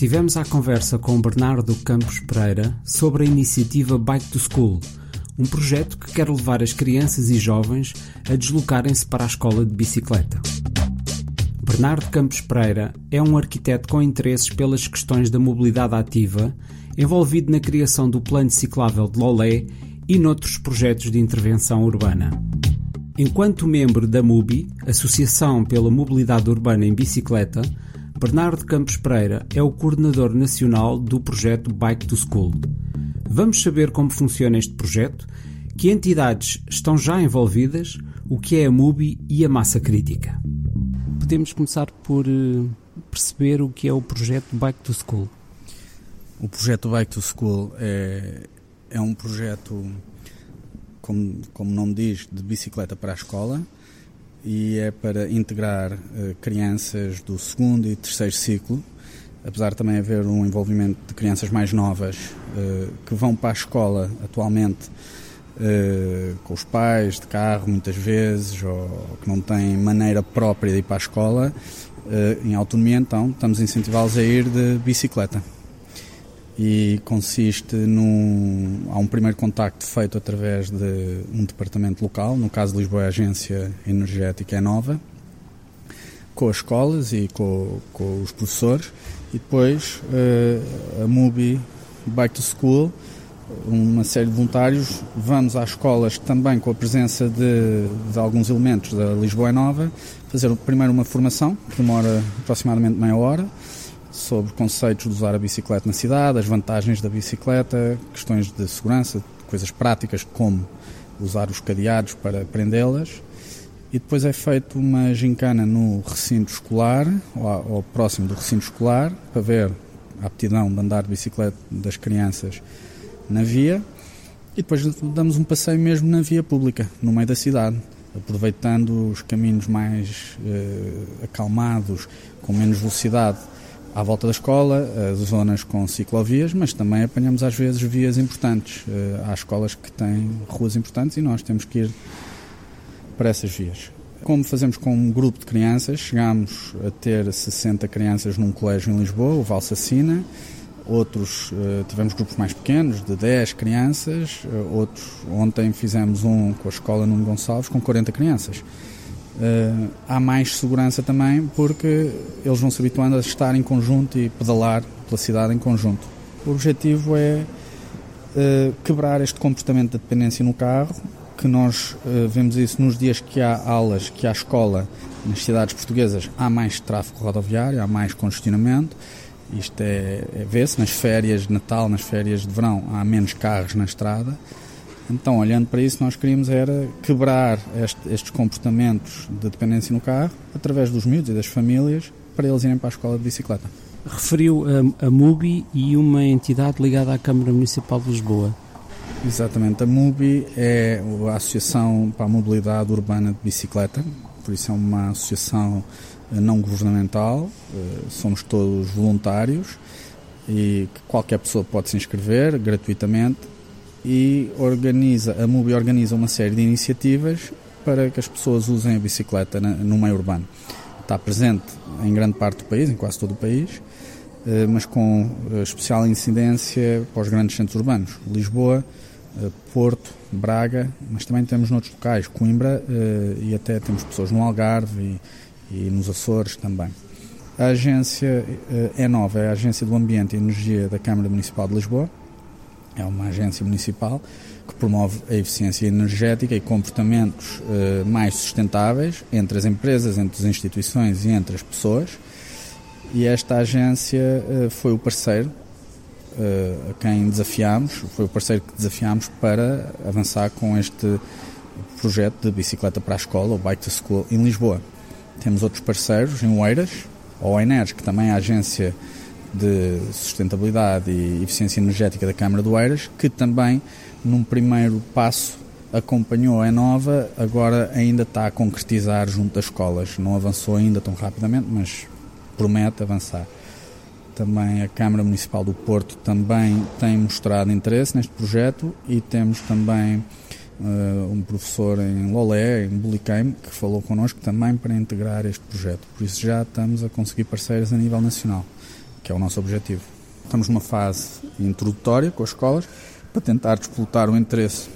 Estivemos à conversa com Bernardo Campos Pereira sobre a iniciativa Bike to School, um projeto que quer levar as crianças e jovens a deslocarem-se para a escola de bicicleta. Bernardo Campos Pereira é um arquiteto com interesses pelas questões da mobilidade ativa, envolvido na criação do plano ciclável de Lolé e noutros projetos de intervenção urbana. Enquanto membro da MUBI, Associação pela Mobilidade Urbana em Bicicleta, Bernardo Campos Pereira é o coordenador nacional do projeto Bike to School. Vamos saber como funciona este projeto, que entidades estão já envolvidas, o que é a MUBI e a massa crítica. Podemos começar por eh, perceber o que é o projeto Bike to School. O projeto Bike to School é, é um projeto, como, como o nome diz, de bicicleta para a escola e é para integrar uh, crianças do segundo e terceiro ciclo, apesar de também haver um envolvimento de crianças mais novas uh, que vão para a escola atualmente uh, com os pais, de carro muitas vezes, ou que não têm maneira própria de ir para a escola, em autonomia, então estamos a incentivá-los a ir de bicicleta e consiste num há um primeiro contacto feito através de um departamento local, no caso de Lisboa a Agência Energética é Nova, com as escolas e com, com os professores. E depois uh, a MUBI Bike to School, uma série de voluntários, vamos às escolas também com a presença de, de alguns elementos da Lisboa é Nova, fazer primeiro uma formação que demora aproximadamente meia hora, sobre conceitos de usar a bicicleta na cidade, as vantagens da bicicleta, questões de segurança, coisas práticas como usar os cadeados para prendê-las. E depois é feita uma gincana no recinto escolar, ou, ou próximo do recinto escolar, para ver a aptidão de andar de bicicleta das crianças na via. E depois damos um passeio mesmo na via pública, no meio da cidade, aproveitando os caminhos mais eh, acalmados, com menos velocidade à volta da escola, as zonas com ciclovias, mas também apanhamos às vezes vias importantes. Eh, há escolas que têm ruas importantes e nós temos que ir para essas vias. Como fazemos com um grupo de crianças, chegámos a ter 60 crianças num colégio em Lisboa, o Valsacina. Outros eh, tivemos grupos mais pequenos, de 10 crianças. Eh, outros, ontem fizemos um com a escola Nuno Gonçalves, com 40 crianças. Uh, há mais segurança também porque eles vão se habituando a estar em conjunto e pedalar pela cidade em conjunto. O objetivo é uh, quebrar este comportamento de dependência no carro, que nós uh, vemos isso nos dias que há aulas, que há escola nas cidades portuguesas, há mais tráfego rodoviário, há mais congestionamento. Isto é, é vê-se nas férias de Natal, nas férias de verão, há menos carros na estrada então, olhando para isso, nós queríamos era quebrar este, estes comportamentos de dependência no carro através dos miúdos e das famílias para eles irem para a escola de bicicleta. Referiu a, a MUBI e uma entidade ligada à Câmara Municipal de Lisboa. Exatamente, a MUBI é a Associação para a Mobilidade Urbana de Bicicleta, por isso é uma associação eh, não governamental, eh, somos todos voluntários e qualquer pessoa pode se inscrever gratuitamente e organiza, a MUBI organiza uma série de iniciativas para que as pessoas usem a bicicleta no meio urbano. Está presente em grande parte do país, em quase todo o país, eh, mas com eh, especial incidência para os grandes centros urbanos. Lisboa, eh, Porto, Braga, mas também temos noutros locais, Coimbra e até temos pessoas no Algarve e, e nos Açores também. A agência é nova, é a Agência do Ambiente e Energia da Câmara Municipal de Lisboa é uma agência municipal que promove a eficiência energética e comportamentos uh, mais sustentáveis entre as empresas, entre as instituições e entre as pessoas. E esta agência uh, foi o parceiro uh, a quem desafiámos, foi o parceiro que desafiámos para avançar com este projeto de bicicleta para a escola, o Bike to School, em Lisboa. Temos outros parceiros em Oeiras, a ONERS, que também é a agência de Sustentabilidade e Eficiência Energética da Câmara do Eiras, que também, num primeiro passo, acompanhou a Nova, agora ainda está a concretizar junto das escolas. Não avançou ainda tão rapidamente, mas promete avançar. Também a Câmara Municipal do Porto também tem mostrado interesse neste projeto e temos também uh, um professor em Lolé, em Buliqueime, que falou connosco também para integrar este projeto. Por isso já estamos a conseguir parceiros a nível nacional que é o nosso objetivo. Estamos numa fase introdutória com as escolas para tentar despoltar o interesse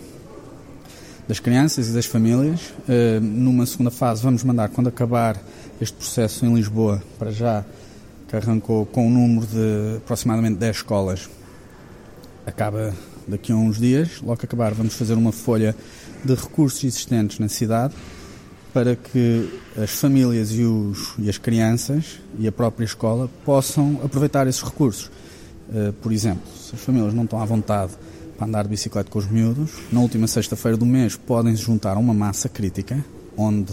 das crianças e das famílias. Uh, numa segunda fase, vamos mandar, quando acabar este processo em Lisboa, para já, que arrancou com um número de aproximadamente 10 escolas, acaba daqui a uns dias. Logo que acabar, vamos fazer uma folha de recursos existentes na cidade para que as famílias e, os, e as crianças e a própria escola possam aproveitar esses recursos. Uh, por exemplo, se as famílias não estão à vontade para andar de bicicleta com os miúdos, na última sexta-feira do mês podem se juntar a uma massa crítica, onde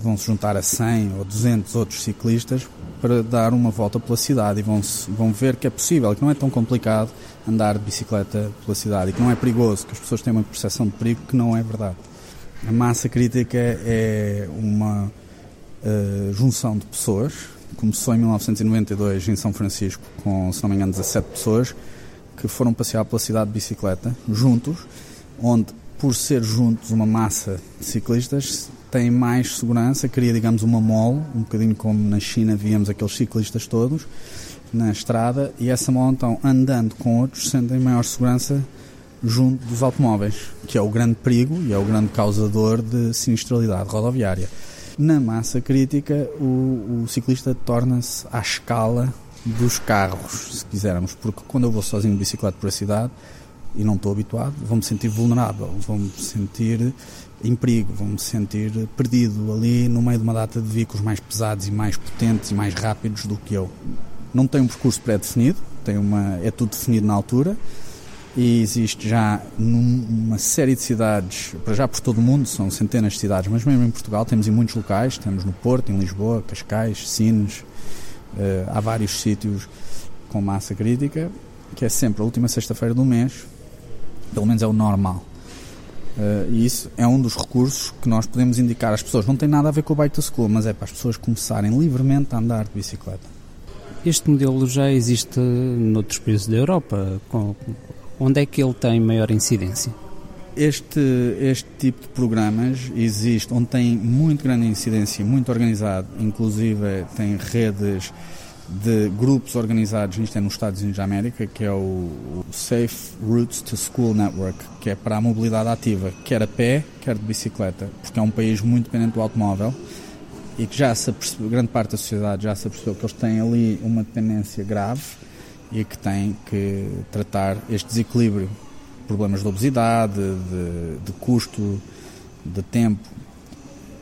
vão se juntar a 100 ou 200 outros ciclistas para dar uma volta pela cidade e vão, vão ver que é possível, que não é tão complicado andar de bicicleta pela cidade e que não é perigoso, que as pessoas têm uma percepção de perigo que não é verdade. A massa crítica é uma uh, junção de pessoas. Começou em 1992 em São Francisco com, se não me engano, 17 pessoas que foram passear pela cidade de bicicleta, juntos, onde, por ser juntos uma massa de ciclistas, têm mais segurança, cria, digamos, uma mole, um bocadinho como na China víamos aqueles ciclistas todos na estrada, e essa mole, então, andando com outros, sentem maior segurança junto dos automóveis, que é o grande perigo e é o grande causador de sinistralidade rodoviária. Na massa crítica, o, o ciclista torna-se à escala dos carros, se quisermos, porque quando eu vou sozinho de bicicleta por a cidade e não estou habituado, vou-me sentir vulnerável, vou-me sentir em perigo, vou-me sentir perdido ali no meio de uma data de veículos mais pesados e mais potentes e mais rápidos do que eu. Não tem um percurso pré-definido, tem uma, é tudo definido na altura e existe já numa série de cidades, para já por todo o mundo, são centenas de cidades, mas mesmo em Portugal temos em muitos locais, temos no Porto, em Lisboa, Cascais, Sines, uh, há vários sítios com massa crítica, que é sempre a última sexta-feira do mês, pelo menos é o normal. Uh, e isso é um dos recursos que nós podemos indicar às pessoas. Não tem nada a ver com o Bike to School, mas é para as pessoas começarem livremente a andar de bicicleta. Este modelo já existe noutros países da Europa. Onde é que ele tem maior incidência? Este, este tipo de programas existe onde tem muito grande incidência, muito organizado, inclusive tem redes de grupos organizados, isto é nos Estados Unidos da América, que é o Safe Routes to School Network, que é para a mobilidade ativa, quer a pé, quer de bicicleta, porque é um país muito dependente do automóvel e que já se grande parte da sociedade já se apercebeu que eles têm ali uma dependência grave e que têm que tratar este desequilíbrio, problemas de obesidade, de, de custo, de tempo.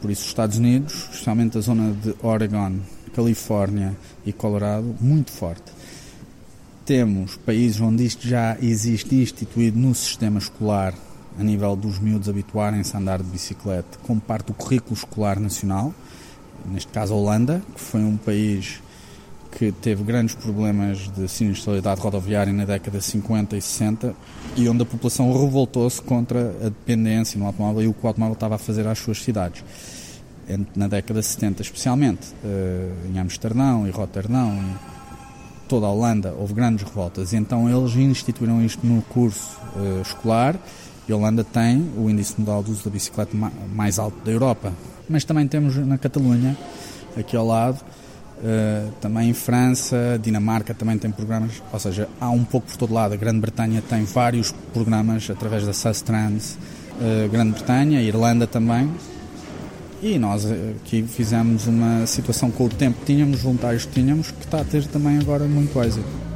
Por isso, os Estados Unidos, especialmente a zona de Oregon, Califórnia e Colorado, muito forte. Temos países onde isto já existe instituído no sistema escolar, a nível dos miúdos habituarem-se a andar de bicicleta, como parte do currículo escolar nacional. Neste caso, a Holanda, que foi um país que teve grandes problemas de sinistralidade rodoviária na década de 50 e 60 e onde a população revoltou-se contra a dependência no automóvel e o que o automóvel estava a fazer às suas cidades na década de 70 especialmente, eh, em Amsterdão e Roterdão, em toda a Holanda, houve grandes revoltas. Então eles instituíram isto no curso eh, escolar e a Holanda tem o índice modal de uso da bicicleta mais alto da Europa. Mas também temos na Catalunha, aqui ao lado, Uh, também em França, Dinamarca também tem programas, ou seja, há um pouco por todo lado. A Grã-Bretanha tem vários programas através da Sustrans, uh, Grã-Bretanha, Irlanda também, e nós aqui fizemos uma situação com o tempo que tínhamos, voluntários que tínhamos, que está a ter também agora muito êxito.